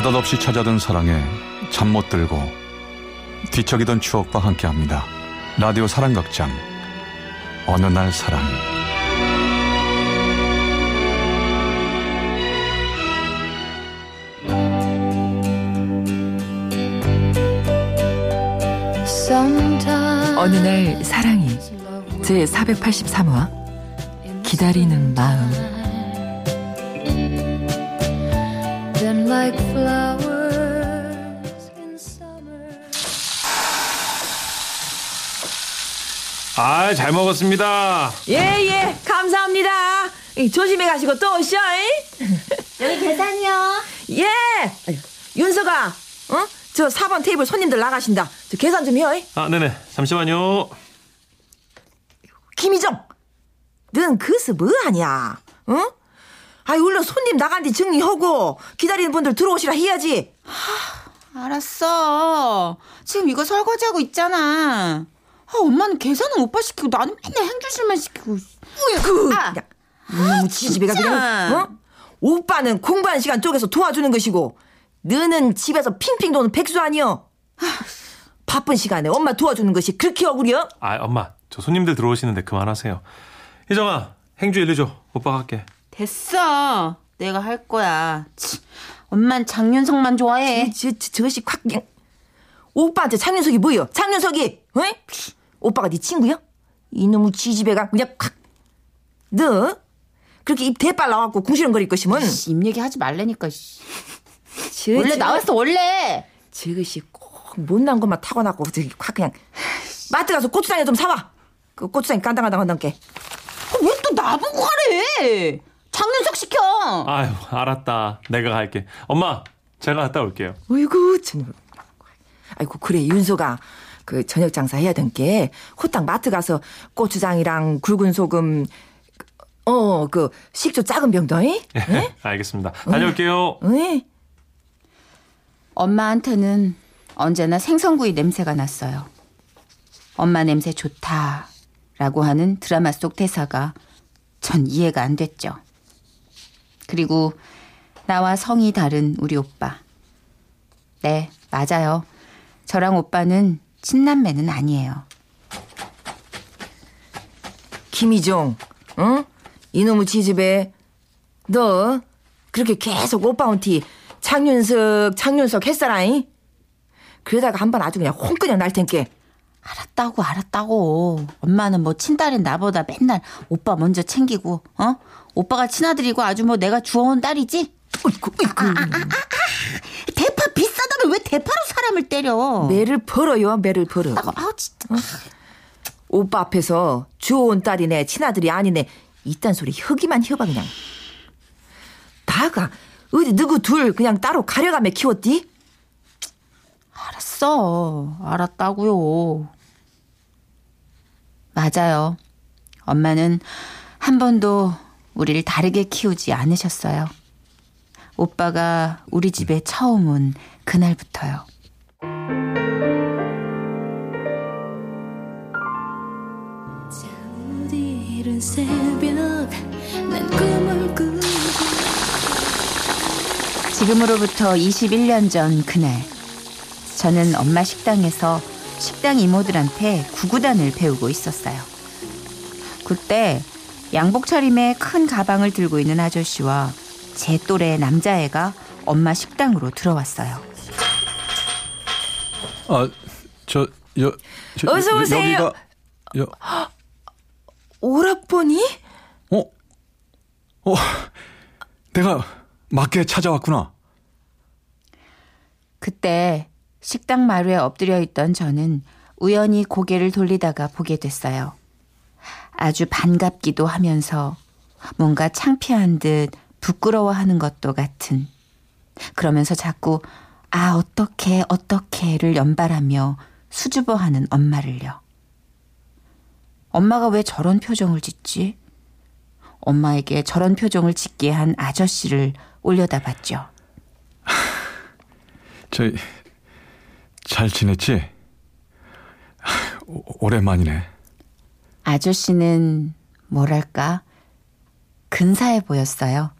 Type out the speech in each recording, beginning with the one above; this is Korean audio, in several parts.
느닷없이 찾아든 사랑에 잠 못 들고 뒤척이던 추억과 함께합니다. 라디오 사랑극장. 어느 날 사랑. 어느 날 사랑이 제 483화 기다리는 마음 like flowers in summer. 아, 잘 먹었습니다. 예 예 감사합니다 이, 조심히 가시고 또 오셔 여기 계산이요. 예 아유, 윤서가 어? 저 4번 테이블 손님들 나가신다 저 계산 좀 해요 이. 아, 네네. 잠시만요. 김희정 넌 그스 뭐 하냐 어? 아이 얼른 손님 나간 뒤 정리하고 기다리는 분들 들어오시라 해야지 알았어. 지금 이거 설거지하고 있잖아. 아, 엄마는 계산은 오빠 시키고 나는 맨날 행주실만 시키고. 그 아, 그냥 너무 지지배가 진짜. 그냥 어? 오빠는 공부하는 시간 쪼개서 도와주는 것이고 너는 집에서 핑핑 도는 백수 아니여 바쁜 시간에 엄마 도와주는 것이 그렇게 억울이여? 아, 엄마. 저 손님들 들어오시는데 그만하세요. 희정아, 행주 일리 줘. 오빠가 할게. 됐어. 내가 할 거야. 치, 엄만 장윤성만 좋아해. 저, 저, 저것이 확 그냥 오빠한테 장윤석이 뭐여? 장윤석이 어? 오빠가 네 친구야? 이놈의 지지배가 그냥 확 너 그렇게 입 대빨 나와갖고 궁시렁거릴 것이면 씨, 입 얘기 하지 말라니까. 씨. 저, 원래 저- 나왔어, 원래. 저것이 꼭 못난 것만 타고났고 저기 확 그냥 마트 가서 고추장에 좀 사와 그 고추장이 깐당깐당 한단께 왜또 나보고 하래? 장윤석 시켜. 아유, 알았다. 내가 갈게. 엄마, 제가 갔다 올게요. 어이구 참 아이고 그래 윤서가 그 저녁 장사 해야 된게 호딱 마트 가서 고추장이랑 굵은 소금 어 그 식초 작은 병도 이? 알겠습니다. 다녀올게요. 응? 엄마한테는 언제나 생선구이 냄새가 났어요. 엄마 냄새 좋다라고 하는 드라마 속 대사가 전 이해가 안 됐죠. 그리고 나와 성이 다른 우리 오빠. 네, 맞아요. 저랑 오빠는 친남매는 아니에요. 김희종 응? 이놈의 지집에 너 그렇게 계속 오빠 온티 창윤석 창윤석 했어라잉 그러다가 한 번 아주 그냥 홍 그냥 날 텐께 알았다고 알았다고. 엄마는 뭐 친딸인 나보다 맨날 오빠 먼저 챙기고 어? 오빠가 친아들이고 아주 뭐 내가 주워온 딸이지? 어이구 어이구 대파 비싸다면 왜 대파로 사람을 때려? 매를 벌어요 매를 벌어 아, 아 진짜. 오빠 앞에서 주워온 딸이네 친아들이 아니네 이딴 소리 흑이만 혀봐 그냥 나가 어디 누구 둘 그냥 따로 가려가며 키웠디? 알았어. 알았다고요. 맞아요. 엄마는 한 번도 우리를 다르게 키우지 않으셨어요. 오빠가 우리 집에 처음 온 그날부터요. 지금으로부터 21년 전 그날 저는 엄마 식당에서 식당 이모들한테 구구단을 배우고 있었어요. 그때 양복 차림에 큰 가방을 들고 있는 아저씨와 제 또래 남자애가 엄마 식당으로 들어왔어요. 아, 저, 여, 저, 어서 여- 오세요. 여기가, 여, 오락보니? 어? 어, 내가 맞게 찾아왔구나. 그때 식당 마루에 엎드려 있던 저는 우연히 고개를 돌리다가 보게 됐어요. 아주 반갑기도 하면서 뭔가 창피한 듯 부끄러워하는 것도 같은. 그러면서 자꾸 아 어떻게 어떻게를 연발하며 수줍어하는 엄마를요. 엄마가 왜 저런 표정을 짓지? 엄마에게 저런 표정을 짓게 한 아저씨를 올려다봤죠. 저, 잘 지냈지? 오, 오랜만이네. 아저씨는 뭐랄까 근사해 보였어요.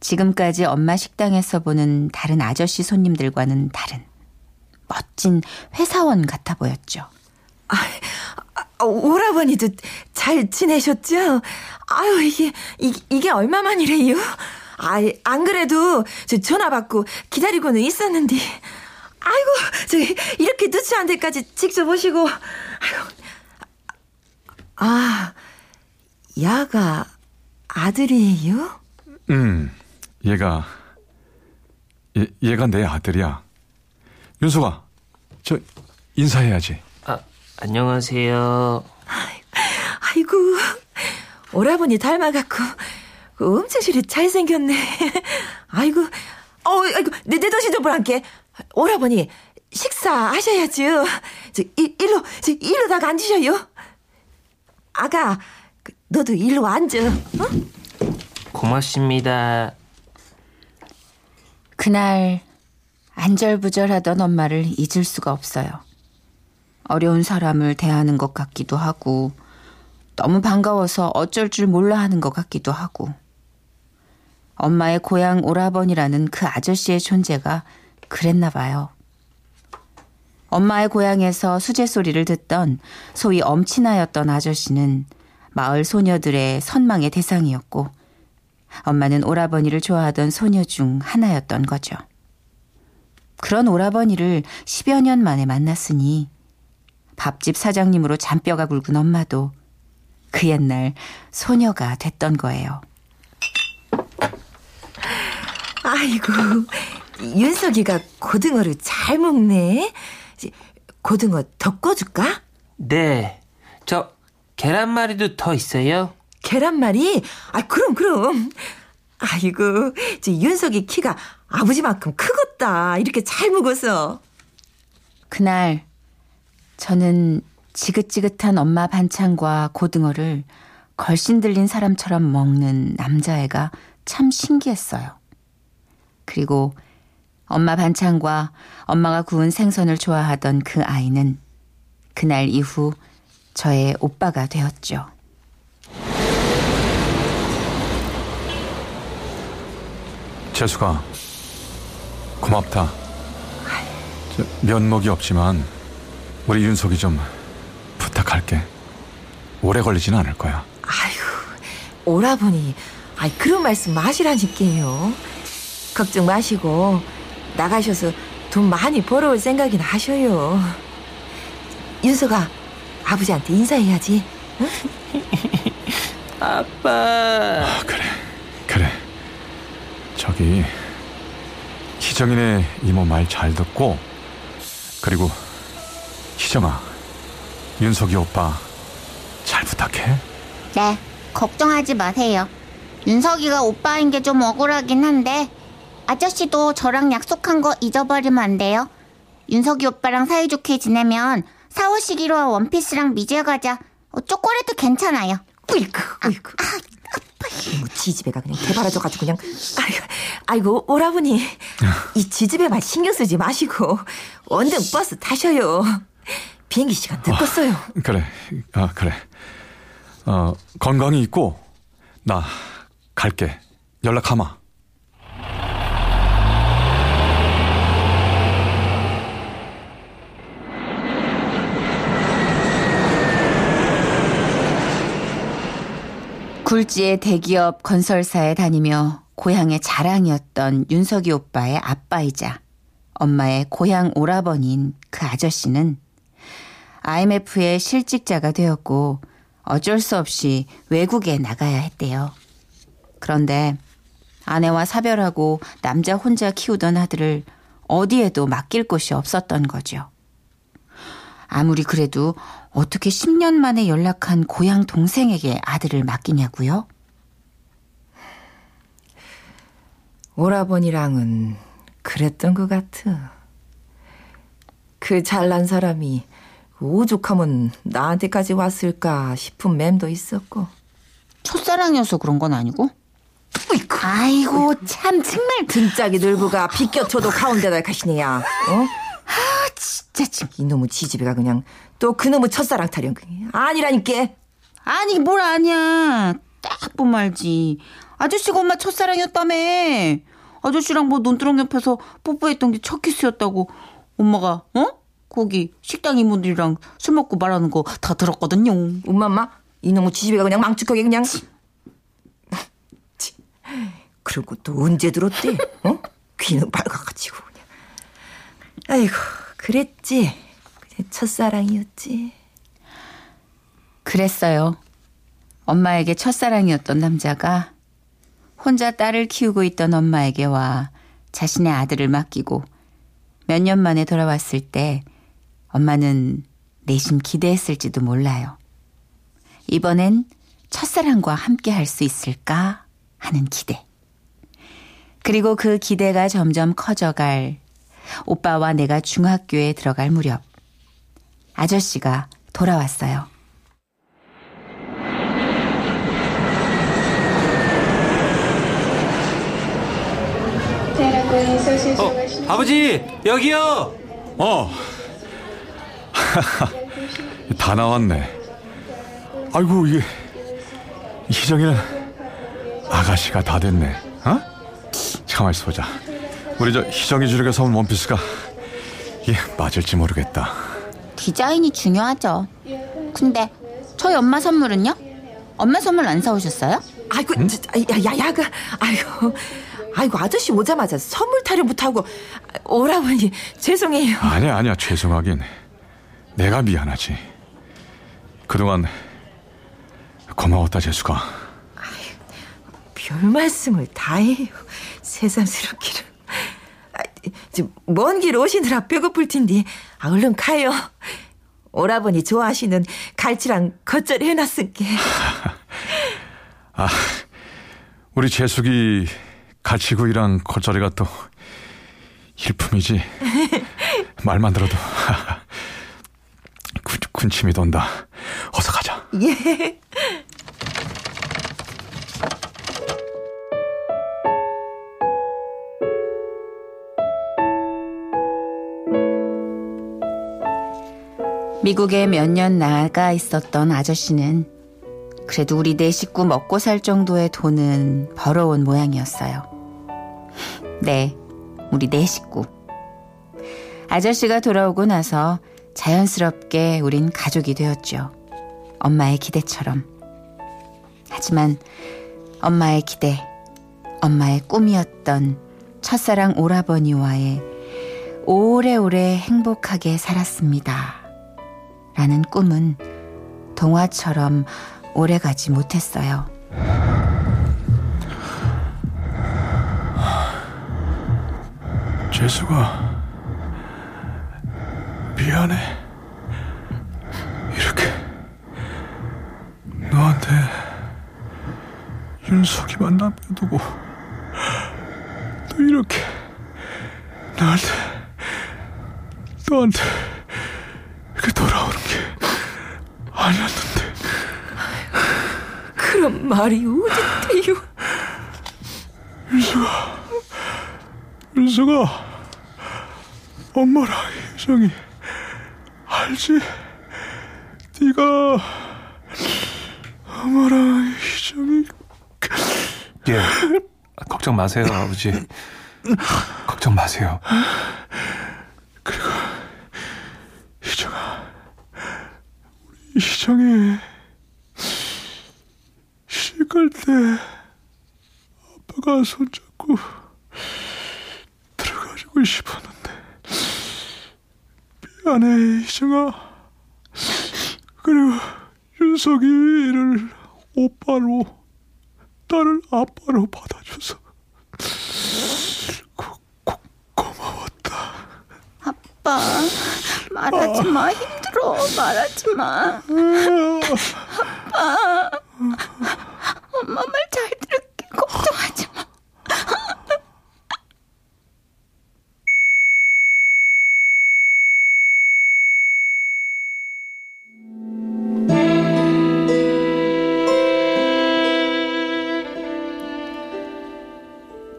지금까지 엄마 식당에서 보는 다른 아저씨 손님들과는 다른 멋진 회사원 같아 보였죠. 아, 오라버니도 잘 지내셨죠? 아유, 이게, 이게, 이게 얼마만이래요? 아, 안 그래도 저 전화 받고 기다리고는 있었는데. 아이고, 저기, 이렇게 누추한 데까지 직접 오시고. 아이고. 아, 야가 아들이에요? 음, 얘가, 얘, 얘가 내 아들이야. 윤수가, 저, 인사해야지. 아, 안녕하세요. 아이고, 오라버니 닮아갖고, 그 엄청 실이 잘생겼네. 아이고, 어, 아이고, 내, 내 도시 좀 보란께. 오라버니, 식사하셔야죠. 저, 이, 일로, 저, 일로다가 앉으셔요. 아가, 그, 너도 일로 앉아. 어? 고맙습니다. 그날 안절부절하던 엄마를 잊을 수가 없어요. 어려운 사람을 대하는 것 같기도 하고 너무 반가워서 어쩔 줄 몰라 하는 것 같기도 하고 엄마의 고향 오라버니라는 그 아저씨의 존재가 그랬나 봐요. 엄마의 고향에서 수제 소리를 듣던 소위 엄친아였던 아저씨는 마을 소녀들의 선망의 대상이었고 엄마는 오라버니를 좋아하던 소녀 중 하나였던 거죠. 그런 오라버니를 10여 년 만에 만났으니 밥집 사장님으로 잔뼈가 굵은 엄마도 그 옛날 소녀가 됐던 거예요. 아이고, 윤석이가 고등어를 잘 먹네. 고등어 더 꺼줄까? 네. 저 계란말이도 더 있어요? 계란말이? 아, 그럼, 그럼. 아이고, 저 윤석이 키가 아버지만큼 크겠다. 이렇게 잘 먹어서. 그날 저는 지긋지긋한 엄마 반찬과 고등어를 걸신 들린 사람처럼 먹는 남자애가 참 신기했어요. 그리고 엄마 반찬과 엄마가 구운 생선을 좋아하던 그 아이는 그날 이후 저의 오빠가 되었죠. 재수가, 고맙다. 저, 면목이 없지만, 우리 윤석이 좀 부탁할게. 오래 걸리지는 않을 거야. 아유, 오라버니. 아이, 그런 말씀 마시라니까요. 걱정 마시고, 나가셔서 돈 많이 벌어올 생각이나 하셔요. 윤석아, 아버지한테 인사해야지. 응? 아빠. 아, 그래, 그래. 저기, 희정이네 이모 말 잘 듣고, 그리고, 희정아, 윤석이 오빠, 잘 부탁해. 네, 걱정하지 마세요. 윤석이가 오빠인 게 좀 억울하긴 한데 아저씨도 저랑 약속한 거 잊어버리면 안 돼요. 윤석이 오빠랑 사이좋게 지내면 사오시기로 원피스랑 미제 과자, 어, 초콜릿도 괜찮아요. 으이구, 으이구. 뭐 지지배가 그냥 개발아져가지고 그냥 아이고, 아이고 오라버니 이 지지배 말 신경 쓰지 마시고 언제 버스 타셔요 비행기 시간 늦었어요 그래, 아, 그래. 어, 건강히 있고, 나 갈게. 연락하마. 굴지의 대기업 건설사에 다니며 고향의 자랑이었던 윤석이 오빠의 아빠이자 엄마의 고향 오라버니인 그 아저씨는 IMF의 실직자가 되었고 어쩔 수 없이 외국에 나가야 했대요. 그런데 아내와 사별하고 남자 혼자 키우던 아들을 어디에도 맡길 곳이 없었던 거죠. 아무리 그래도 어떻게 10년 만에 연락한 고향 동생에게 아들을 맡기냐고요? 오라버니랑은 그랬던 것 같아 그 잘난 사람이 오죽하면 나한테까지 왔을까 싶은 맴도 있었고 첫사랑이어서 그런 건 아니고? 아이고 참 정말 등짝이 늘부가 비껴쳐도 가운데다 가시네야 어? 참. 이놈의 지지배가 그냥 또 그놈의 첫사랑 타령 아니라니까 아니 뭘 아냐 딱 보면 알지. 아저씨가 엄마 첫사랑이었다며. 아저씨랑 뭐 논두렁 옆에서 뽀뽀했던 게 첫 키스였다고. 엄마가 어? 거기 식당 이모들이랑 술 먹고 말하는 거 다 들었거든요. 엄마마 이놈의 지집애가 그냥 망측하게 그냥. 치. 그리고 또 언제 들었대? 어? 귀는 밝아가지고 그냥. 아이고 그랬지. 첫사랑이었지. 그랬어요. 엄마에게 첫사랑이었던 남자가 혼자 딸을 키우고 있던 엄마에게 와 자신의 아들을 맡기고 몇 년 만에 돌아왔을 때 엄마는 내심 기대했을지도 몰라요. 이번엔 첫사랑과 함께 할 수 있을까 하는 기대. 그리고 그 기대가 점점 커져갈 오빠와 내가 중학교에 들어갈 무렵 아저씨가 돌아왔어요. 어, 아버지 여기요. 어. 다 나왔네. 아이고, 이게, 희정이는 아가씨가 다 됐네. 어? 가만 있어 보자. 우리 저 희정이 주력에 사온 원피스가 이게 맞을지 모르겠다. 디자인이 중요하죠. 근데 저희 엄마 선물은요? 엄마 선물 안 사오셨어요? 아이고, 저, 야, 야, 야가, 아이고, 아이고, 아저씨 오자마자 선물 타령부터 하고, 오라버니, 죄송해요. 아니야, 아니야. 죄송하긴. 내가 미안하지. 그동안 고마웠다, 재수가. 별 말씀을 다 해요. 새삼스럽기를. 아, 먼길 오시느라 배고플 텐데, 아, 얼른 가요. 오라버니 좋아하시는 갈치랑 겉절이 해놨을게. 아, 우리 재숙이 갈치구이랑 겉절이가 또 일품이지. 말만 들어도 군, 군침이 돈다. 어서 가자. 예. 미국에 몇 년 나가 있었던 아저씨는 그래도 우리 네 식구 먹고 살 정도의 돈은 벌어온 모양이었어요. 네, 우리 네 식구. 아저씨가 돌아오고 나서 자연스럽게 우린 가족이 되었죠. 엄마의 기대처럼. 하지만 엄마의 기대, 엄마의 꿈이었던 첫사랑 오라버니와의 오래오래 행복하게 살았습니다. 라는 꿈은 동화처럼 오래 가지 못했어요. 재수가 미안해. 이렇게 너한테 윤석이만 남겨두고 또 이렇게 나한테 너한테 이렇게 돌아오는 게 아니었는데 그런 말이 어딨대요. 윤수가 윤수가 엄마랑 희정이 알지? 네가 엄마랑 희정이 예. 걱정 마세요, 아버지. 걱정 마세요. 희정아 우리 희정이 갈때 아빠가 손잡고 들어가지고 싶었는데 미안해 희정아 그리고 윤석이를 오빠로 나를 아빠로 받아줘서 고, 고, 고마웠다 아빠, 말하지 마. 힘들어. 말하지 마. 아빠. 엄마 말 잘 들을게. 걱정하지 마.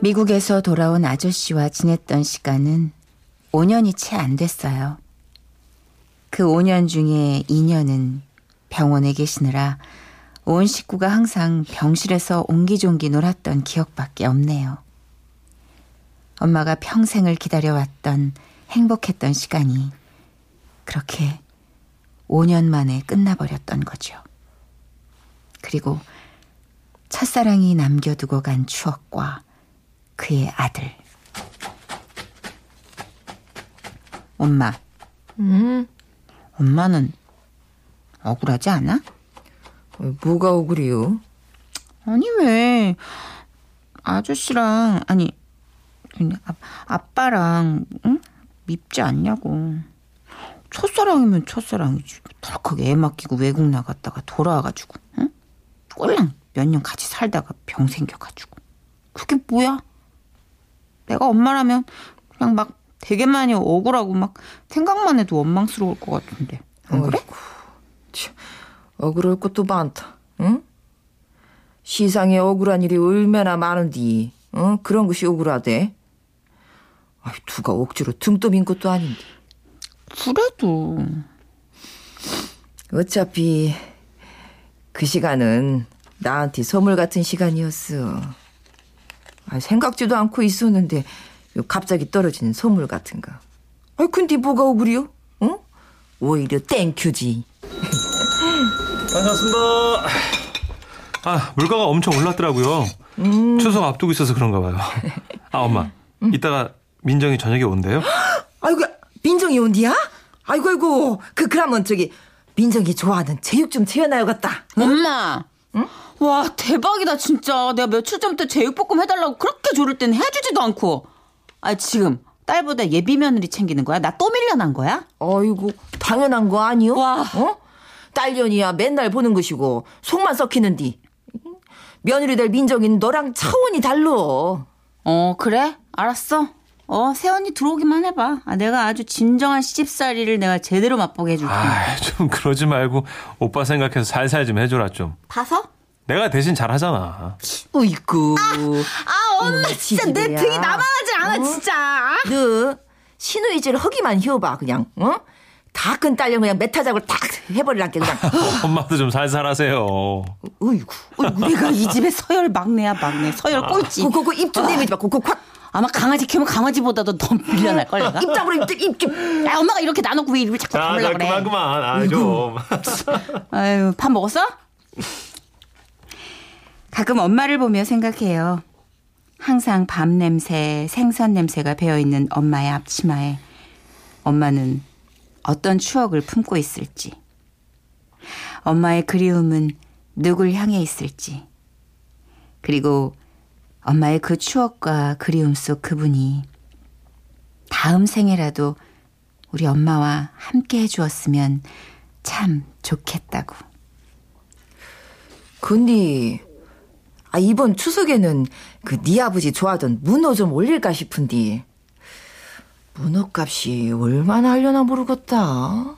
미국에서 돌아온 아저씨와 지냈던 시간은 5년이 채 안 됐어요. 그 5년 중에 2년은 병원에 계시느라 온 식구가 항상 병실에서 옹기종기 놀았던 기억밖에 없네요. 엄마가 평생을 기다려왔던 행복했던 시간이 그렇게 5년 만에 끝나버렸던 거죠. 그리고 첫사랑이 남겨두고 간 추억과 그의 아들. 엄마, 음, 엄마는 억울하지 않아? 어, 뭐가 억울해요? 아니 왜 아저씨랑 아니 아, 아빠랑 응? 밉지 않냐고 첫사랑이면 첫사랑이지 덜컥 애 맡기고 외국 나갔다가 돌아와가지고 응? 꼴랑 몇 년 같이 살다가 병 생겨가지고 그게 뭐야 내가 엄마라면 그냥 막 되게 많이 억울하고 막 생각만 해도 원망스러울 것 같은데 안 그래? 어이구, 참, 억울할 것도 많다. 응? 시상에 억울한 일이 얼마나 많은디. 응? 그런 것이 억울하대. 아이, 누가 억지로 등 떠 민 것도 아닌데. 그래도 어차피 그 시간은 나한테 선물 같은 시간이었어. 아, 생각지도 않고 있었는데 요 갑자기 떨어지는 선물 같은 거. 아, 근데 뭐가 억울해요? 응? 오히려 땡큐지. 반갑습니다. 아, 물가가 엄청 올랐더라고요. 추석 앞두고 있어서 그런가 봐요. 아, 엄마. 이따가 민정이 저녁에 온대요? 아이고, 민정이 온디야? 아이고, 아이고. 그, 그러면 저기, 민정이 좋아하는 제육 좀 채워놔야겠다. 엄마. 와 대박이다 진짜. 내가 며칠 전부터 제육볶음 해달라고 그렇게 조를 땐 해주지도 않고. 아 지금 딸보다 예비 며느리 챙기는 거야? 나 또 밀려난 거야? 아이고, 당연한 거 아니요? 와. 어? 딸년이야 맨날 보는 것이고, 속만 썩히는디. 며느리 될 민정이는 너랑 차원이 달러. 어 그래? 알았어. 어 새언니 들어오기만 해봐. 아, 내가 아주 진정한 시집살이를 내가 제대로 맛보게 해줄게. 아, 좀 그러지 말고 오빠 생각해서 살살 좀 해줘라 좀. 봐서? 내가 대신 잘하잖아. 어이구. 아 엄마 이놈의 진짜 내 지지배야. 등이 남아나질 않아 어? 진짜. 너 신우이질 허기만 희워봐 그냥 어? 다 큰 딸년 그냥 메타작을 딱 해버리란게 그냥 엄마도 좀 살살 하세요. 어이구 어이구 내가 이 집의 서열 막내야 막내. 서열 꼴찌. 그거 입좀 내밀지 마 그거 확 아마 강아지 키우면 강아지보다도 더 밀려날 걸 내가. 입장으로 입, 입, 입. 야 엄마가 이렇게 나눠고 왜 입을 자꾸 자, 다물라 자, 그래. 그만, 그만. 아, 좀. 아유, 밥 먹었어? 가끔 엄마를 보며 생각해요. 항상 밤 냄새, 생선 냄새가 배어 있는 엄마의 앞치마에 엄마는 어떤 추억을 품고 있을지. 엄마의 그리움은 누굴 향해 있을지. 그리고 엄마의 그 추억과 그리움 속 그분이 다음 생에라도 우리 엄마와 함께 해주었으면 참 좋겠다고. 근데 아 이번 추석에는 그 네 아버지 좋아하던 문어 좀 올릴까 싶은데 문어 값이 얼마나 하려나 모르겠다